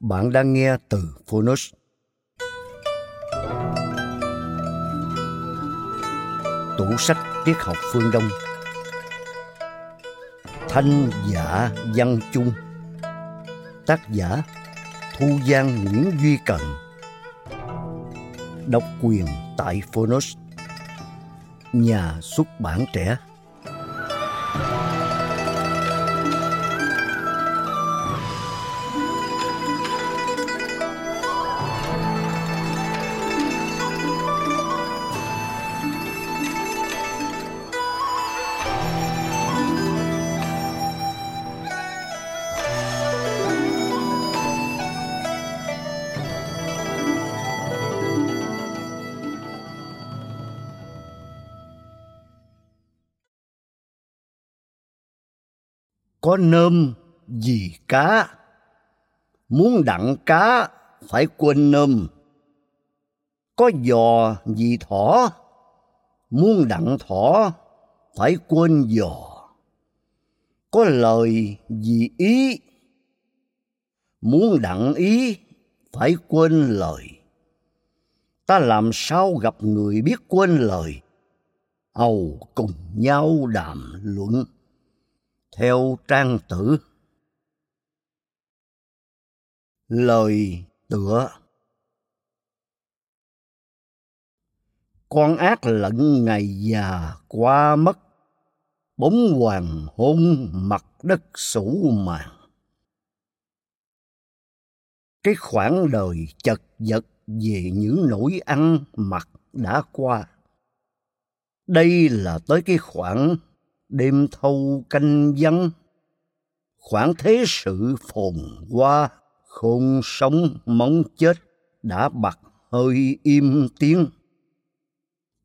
Bạn đang nghe từ Phonos. Tủ sách triết học phương Đông. Thanh giả văn chung. Tác giả Thu Giang Nguyễn Duy Cận Độc quyền tại Phonos Nhà xuất bản trẻ. Có nơm gì cá. Muốn đặng cá, phải quên nơm. Có giò gì thỏ. Muốn đặng thỏ, phải quên giò. Có lời gì ý. Muốn đặng ý, phải quên lời. Ta làm sao gặp người biết quên lời? Hầu cùng nhau đàm luận theo trang tử. Lời tựa. Con ác lận ngày già qua mất, bóng hoàng hôn mặt đất sủ màn cái khoảng đời chật vật về những nỗi ăn mặc đã qua. Đây là tới cái khoảng đêm thâu canh vắng. Khoảng thế sự phồn hoa, khôn sống móng chết đã bặt hơi im tiếng.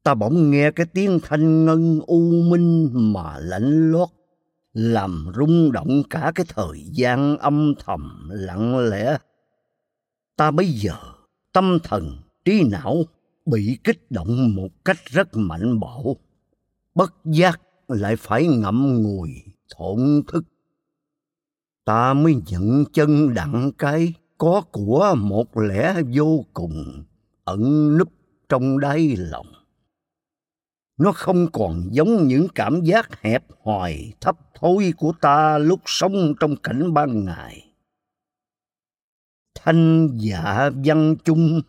Ta bỗng nghe cái tiếng thanh ngân u minh mà lạnh lót, làm rung động cả cái thời gian âm thầm lặng lẽ. Ta bây giờ, tâm thần, trí não bị kích động một cách rất mạnh bạo. Bất giác lại phải ngậm ngùi thổn thức. Ta mới nhận chân đặng cái có của một lẽ vô cùng ẩn núp trong đáy lòng. Nó không còn giống những cảm giác hẹp hòi thấp thối của ta lúc sống trong cảnh ban ngày. Thanh dạ văn chung,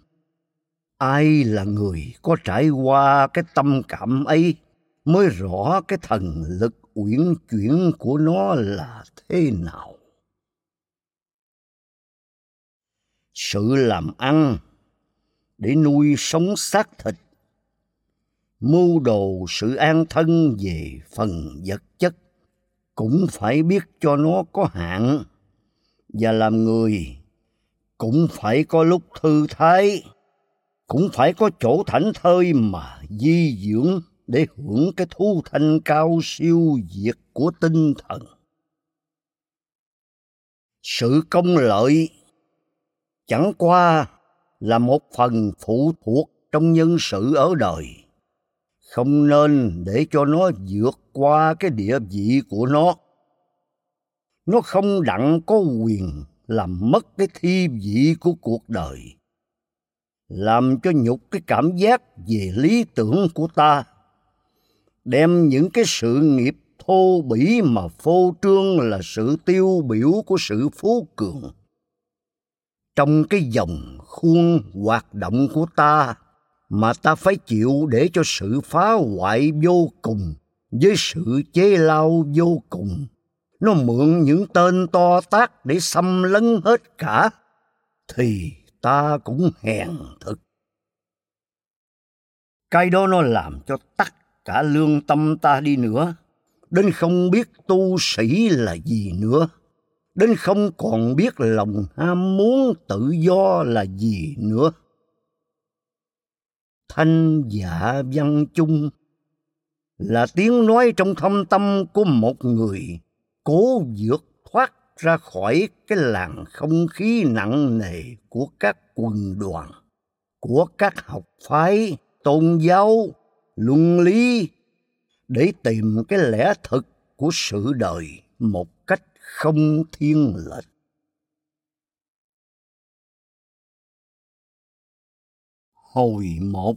ai là người có trải qua cái tâm cảm ấy? Mới rõ cái thần lực uyển chuyển của nó là thế nào. Sự làm ăn để nuôi sống xác thịt, mưu đồ sự an thân về phần vật chất cũng phải biết cho nó có hạn và làm người cũng phải có lúc thư thái, cũng phải có chỗ thảnh thơi mà di dưỡng để hưởng cái thu thanh cao siêu diệt của tinh thần. Sự công lợi chẳng qua là một phần phụ thuộc trong nhân sự ở đời, không nên để cho nó vượt qua cái địa vị của nó. Nó không đặng có quyền làm mất cái thi vị của cuộc đời, làm cho nhục cái cảm giác về lý tưởng của ta đem những cái sự nghiệp thô bỉ mà phô trương là sự tiêu biểu của sự phú cường. Trong cái dòng khuôn hoạt động của ta mà ta phải chịu để cho sự phá hoại vô cùng với sự chế lao vô cùng, nó mượn những tên to tác để xâm lấn hết cả, thì ta cũng hèn thực. Cái đó nó làm cho tắc cả lương tâm ta đi nữa, đến không biết tu sĩ là gì nữa. Đến không còn biết lòng ham muốn tự do là gì nữa. Thanh giả văn chung là tiếng nói trong thâm tâm của một người, cố vượt thoát ra khỏi cái làng không khí nặng nề của các quần đoàn, của các học phái, tôn giáo luân lý để tìm cái lẽ thực của sự đời một cách không thiên lệch. Hồi một.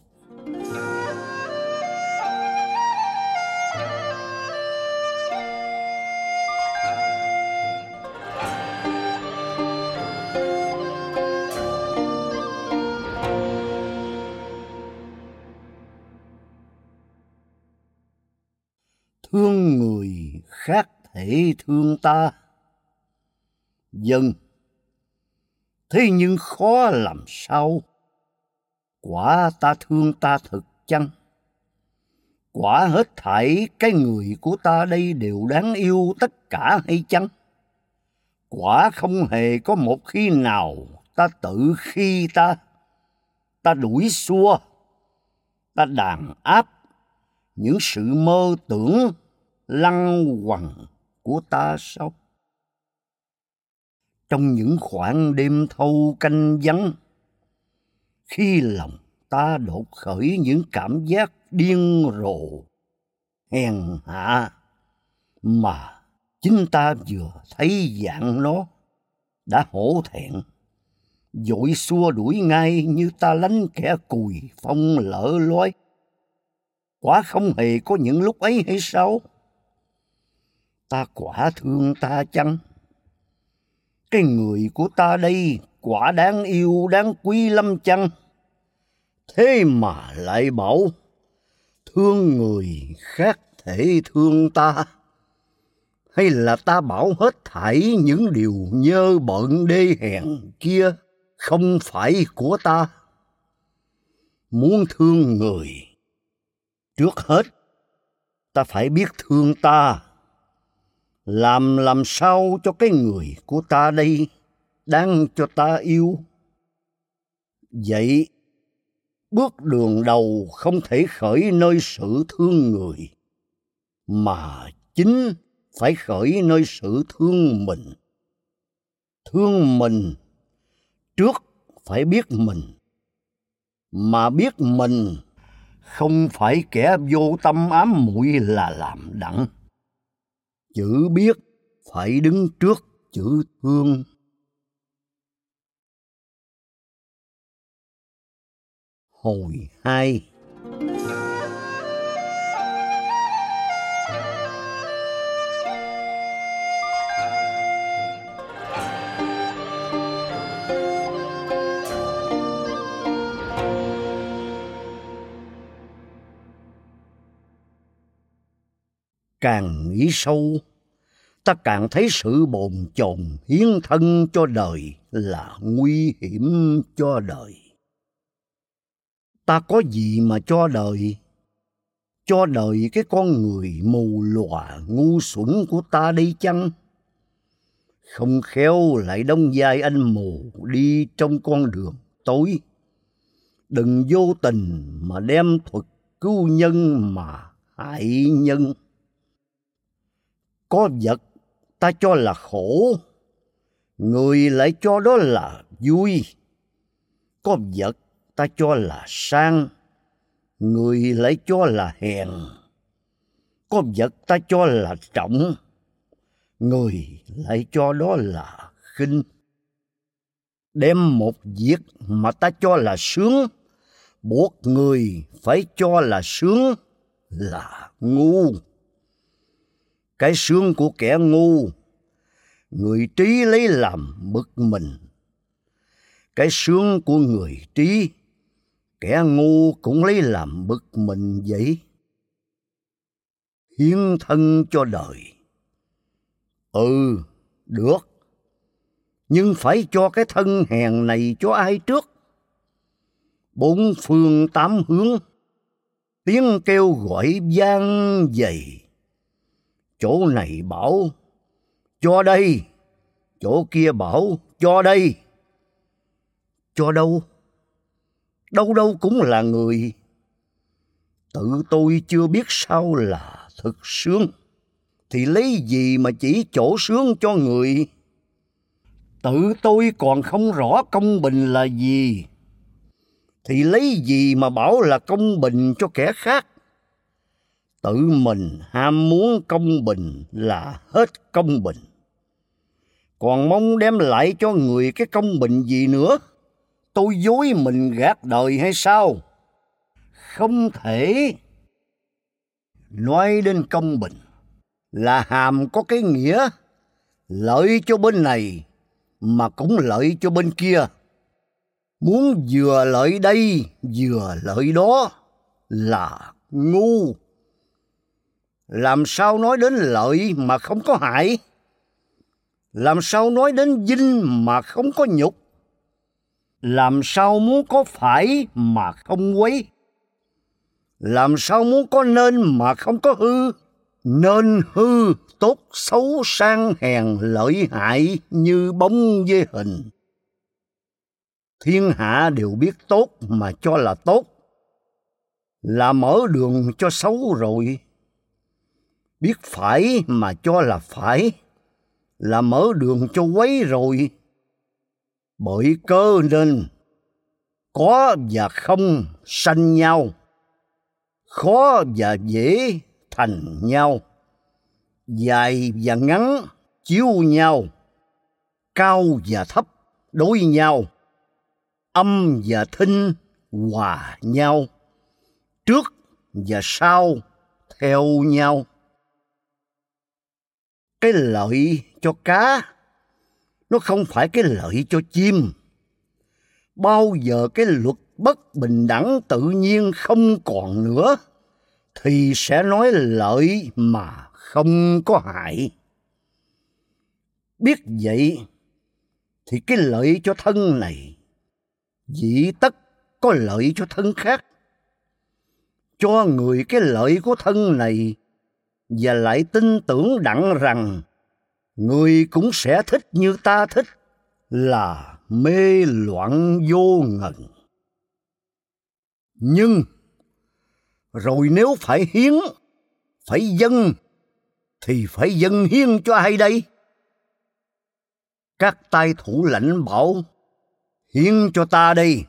Thương người khác thể thương ta. Dân, thế nhưng khó làm sao? Quả ta thương ta thực chăng? Quả hết thảy cái người của ta đây đều đáng yêu tất cả hay chăng? Quả không hề có một khi nào ta tự khi ta. Ta đuổi xua, ta đàn áp những sự mơ tưởng lăng quăng của ta sao? Trong những khoảng đêm thâu canh vắng, khi lòng ta đột khởi những cảm giác điên rồ, hèn hạ mà chính ta vừa thấy dạng nó đã hổ thẹn. Dội xua đuổi ngay như ta lánh kẻ cùi phong lỡ lối quả không hề có những lúc ấy hay sao? Ta quả thương ta chăng? Cái người của ta đây quả đáng yêu, đáng quý lắm chăng? Thế mà lại bảo, thương người khác thể thương ta. Hay là ta bảo hết thảy những điều nhơ bận đê hèn kia không phải của ta? Muốn thương người trước hết. Ta phải biết thương ta. Làm làm sao cho cái người của ta đây đang cho ta yêu? Vậy, bước đường đầu không thể khởi nơi sự thương người, mà chính phải khởi nơi sự thương mình. Thương mình trước phải biết mình, mà biết mình không phải kẻ vô tâm ám muội là làm đặng. Chữ biết phải đứng trước chữ thương. Hồi hai càng nghĩ sâu, ta càng thấy sự bồn chồn hiến thân cho đời là nguy hiểm cho đời. Ta có gì mà cho đời? Cho đời cái con người mù lòa ngu xuẩn của ta đi chăng? Không khéo lại đông vai anh mù đi trong con đường tối. Đừng vô tình mà đem thuật cứu nhân mà hại nhân có vật ta cho là khổ. Người lại cho đó là vui. Có vật ta cho là sang. Người lại cho là hèn. Có vật ta cho là trọng. Người lại cho đó là khinh. Đem một việc mà ta cho là sướng, buộc người phải cho là sướng là ngu cái xương của kẻ ngu. Người trí lấy làm bực mình. Cái xương của người trí, kẻ ngu cũng lấy làm bực mình vậy. Hiến thân cho đời. Ừ được. Nhưng phải cho cái thân hèn này cho ai trước? Bốn phương tám hướng. Tiếng kêu gọi vang dày chỗ này bảo, cho đây. Chỗ kia bảo, cho đây. Cho đâu? Đâu đâu cũng là người. Tự tôi chưa biết sao là thực sướng. Thì lấy gì mà chỉ chỗ sướng cho người? Tự tôi còn không rõ công bình là gì. Thì lấy gì mà bảo là công bình cho kẻ khác? Tự mình ham muốn công bình là hết công bình. Còn mong đem lại cho người cái công bình gì nữa? Tôi dối mình gạt đời hay sao? Không thể. Nói đến công bình là hàm có cái nghĩa lợi cho bên này mà cũng lợi cho bên kia. Muốn vừa lợi đây vừa lợi đó là ngu làm sao nói đến lợi mà không có hại? Làm sao nói đến dinh mà không có nhục? Làm sao muốn có phải mà không quấy? Làm sao muốn có nên mà không có hư? Nên hư tốt xấu sang hèn lợi hại như bóng với hình. Thiên hạ đều biết tốt mà cho là tốt. Là mở đường cho xấu rồi biết phải mà cho là phải, là mở đường cho quấy rồi. Bởi cơ nên có và không sanh nhau, khó và dễ thành nhau. Dài và ngắn chiếu nhau, cao và thấp đối nhau. Âm và thinh hòa nhau, trước và sau theo nhau cái lợi cho cá. Nó không phải cái lợi cho chim. Bao giờ cái luật bất bình đẳng tự nhiên không còn nữa, thì sẽ nói lợi mà không có hại. Biết vậy, thì cái lợi cho thân này, dĩ tất có lợi cho thân khác. Cho người cái lợi của thân này và lại tin tưởng đặng rằng, người cũng sẽ thích như ta thích, là mê loạn vô ngần. Nhưng, rồi nếu phải hiến, phải dâng, thì phải dâng hiến cho ai đây? Các tay thủ lãnh bảo, hiến cho ta đây.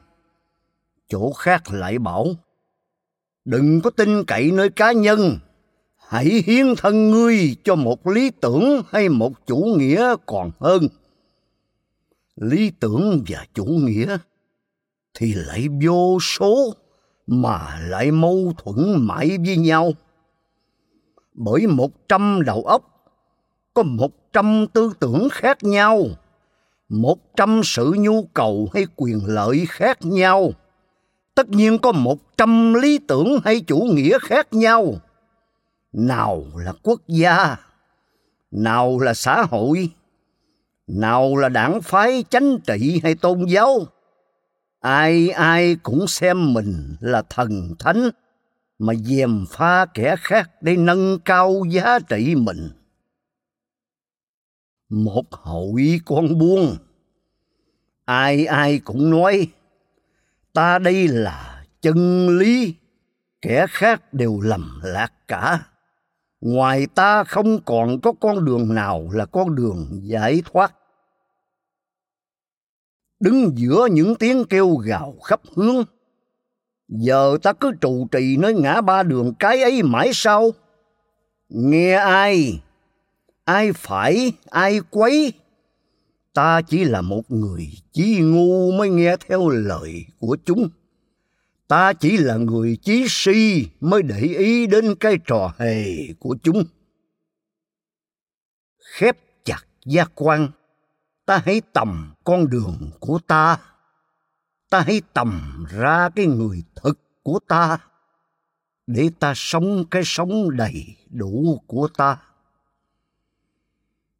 Chỗ khác lại bảo, đừng có tin cậy nơi cá nhân hãy hiến thân ngươi cho một lý tưởng hay một chủ nghĩa còn hơn. Lý tưởng và chủ nghĩa thì lại vô số mà lại mâu thuẫn mãi với nhau. Bởi một trăm đầu óc, có một trăm tư tưởng khác nhau, một trăm sự nhu cầu hay quyền lợi khác nhau. Tất nhiên có một trăm lý tưởng hay chủ nghĩa khác nhau nào là quốc gia, nào là xã hội, nào là đảng phái chánh trị hay tôn giáo, ai ai cũng xem mình là thần thánh mà dèm pha kẻ khác để nâng cao giá trị mình. Một hội con buôn, ai ai cũng nói, ta đây là chân lý, kẻ khác đều lầm lạc cả ngoài ta không còn có con đường nào là con đường giải thoát. Đứng giữa những tiếng kêu gào khắp hướng, giờ ta cứ trụ trì nơi ngã ba đường cái ấy mãi sau nghe ai? Ai phải? Ai quấy? Ta chỉ là một người chí ngu mới nghe theo lời của chúng ta chỉ là người chí si mới để ý đến cái trò hề của chúng. Khép chặt giác quan, ta hãy tầm con đường của ta. Ta hãy tầm ra cái người thực của ta, để ta sống cái sống đầy đủ của ta.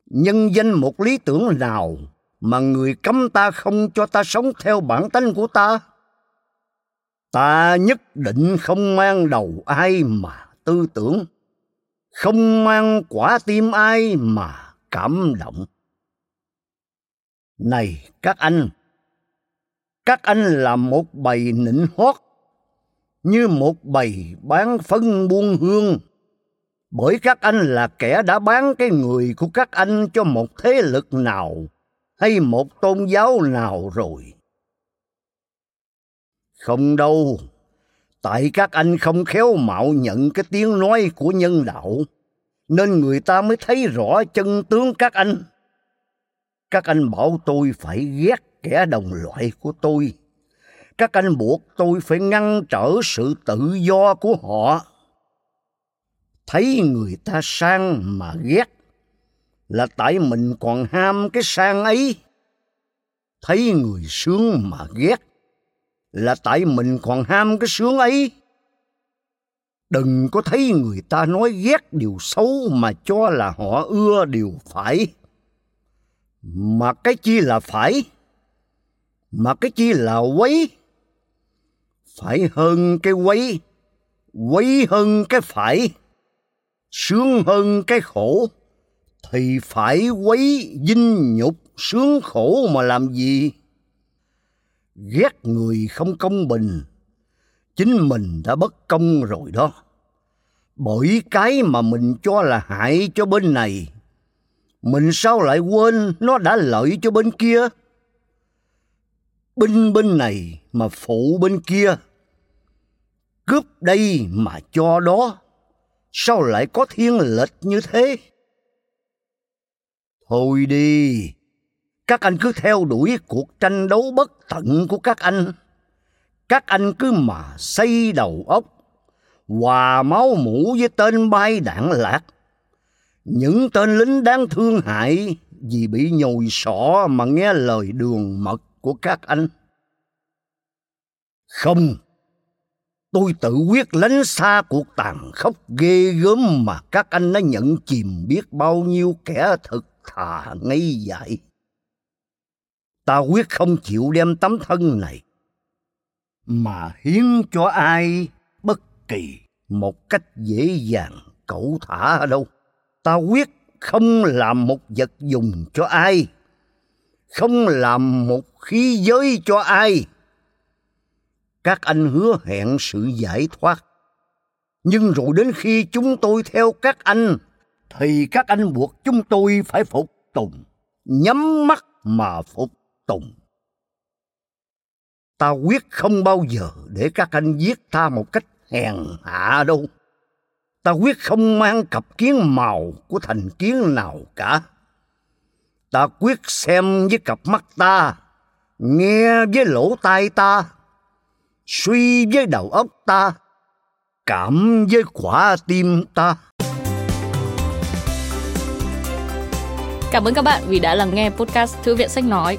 Nhân danh một lý tưởng nào mà người cấm ta không cho ta sống theo bản tánh của ta? Ta nhất định không mang đầu ai mà tư tưởng, không mang quả tim ai mà cảm động. Này các anh các anh là một bầy nịnh hót, như một bầy bán phân buôn hương. Bởi các anh là kẻ đã bán cái người của các anh cho một thế lực nào hay một tôn giáo nào rồi không đâu. Tại các anh không khéo mạo nhận cái tiếng nói của nhân đạo, nên người ta mới thấy rõ chân tướng các anh. Các anh bảo tôi phải ghét kẻ đồng loại của tôi. Các anh buộc tôi phải ngăn trở sự tự do của họ. Thấy người ta sang mà ghét, là tại mình còn ham cái sang ấy. Thấy người sướng mà ghét là tại mình còn ham cái sướng ấy. Đừng có thấy người ta nói ghét điều xấu mà cho là họ ưa điều phải. Mà cái chi là phải? Mà cái chi là quấy? Phải hơn cái quấy quấy hơn cái phải. Sướng hơn cái khổ, thì phải quấy dinh nhục sướng khổ mà làm gì? Ghét người không công bình. Chính mình đã bất công rồi đó. Bởi cái mà mình cho là hại cho bên này, mình sao lại quên nó đã lợi cho bên kia? Binh bên này mà phụ bên kia, cướp đây mà cho đó, sao lại có thiên lệch như thế? Thôi đi các anh cứ theo đuổi cuộc tranh đấu bất tận của các anh. Các anh cứ mà xây đầu óc, hòa máu mũ với tên bay đạn lạc. Những tên lính đáng thương hại vì bị nhồi sọ mà nghe lời đường mật của các anh. Không, tôi tự quyết lánh xa cuộc tàn khốc ghê gớm mà các anh đã nhận chìm biết bao nhiêu kẻ thực thà ngây dại ta quyết không chịu đem tấm thân này mà hiến cho ai bất kỳ một cách dễ dàng, cẩu thả đâu. Ta quyết không làm một vật dùng cho ai, không làm một khí giới cho ai. Các anh hứa hẹn sự giải thoát. Nhưng rồi đến khi chúng tôi theo các anh, thì các anh buộc chúng tôi phải phục tùng, nhắm mắt mà phục tùng. Ta quyết không bao giờ để các anh giết ta một cách hèn hạ đâu. Ta quyết không mang cặp kiến màu của thành kiến nào cả. Ta quyết xem với cặp mắt ta, nghe với lỗ tai ta, suy với đầu óc ta, cảm với quả tim ta. Cảm ơn các bạn vì đã lắng nghe podcast Thư viện Sách Nói.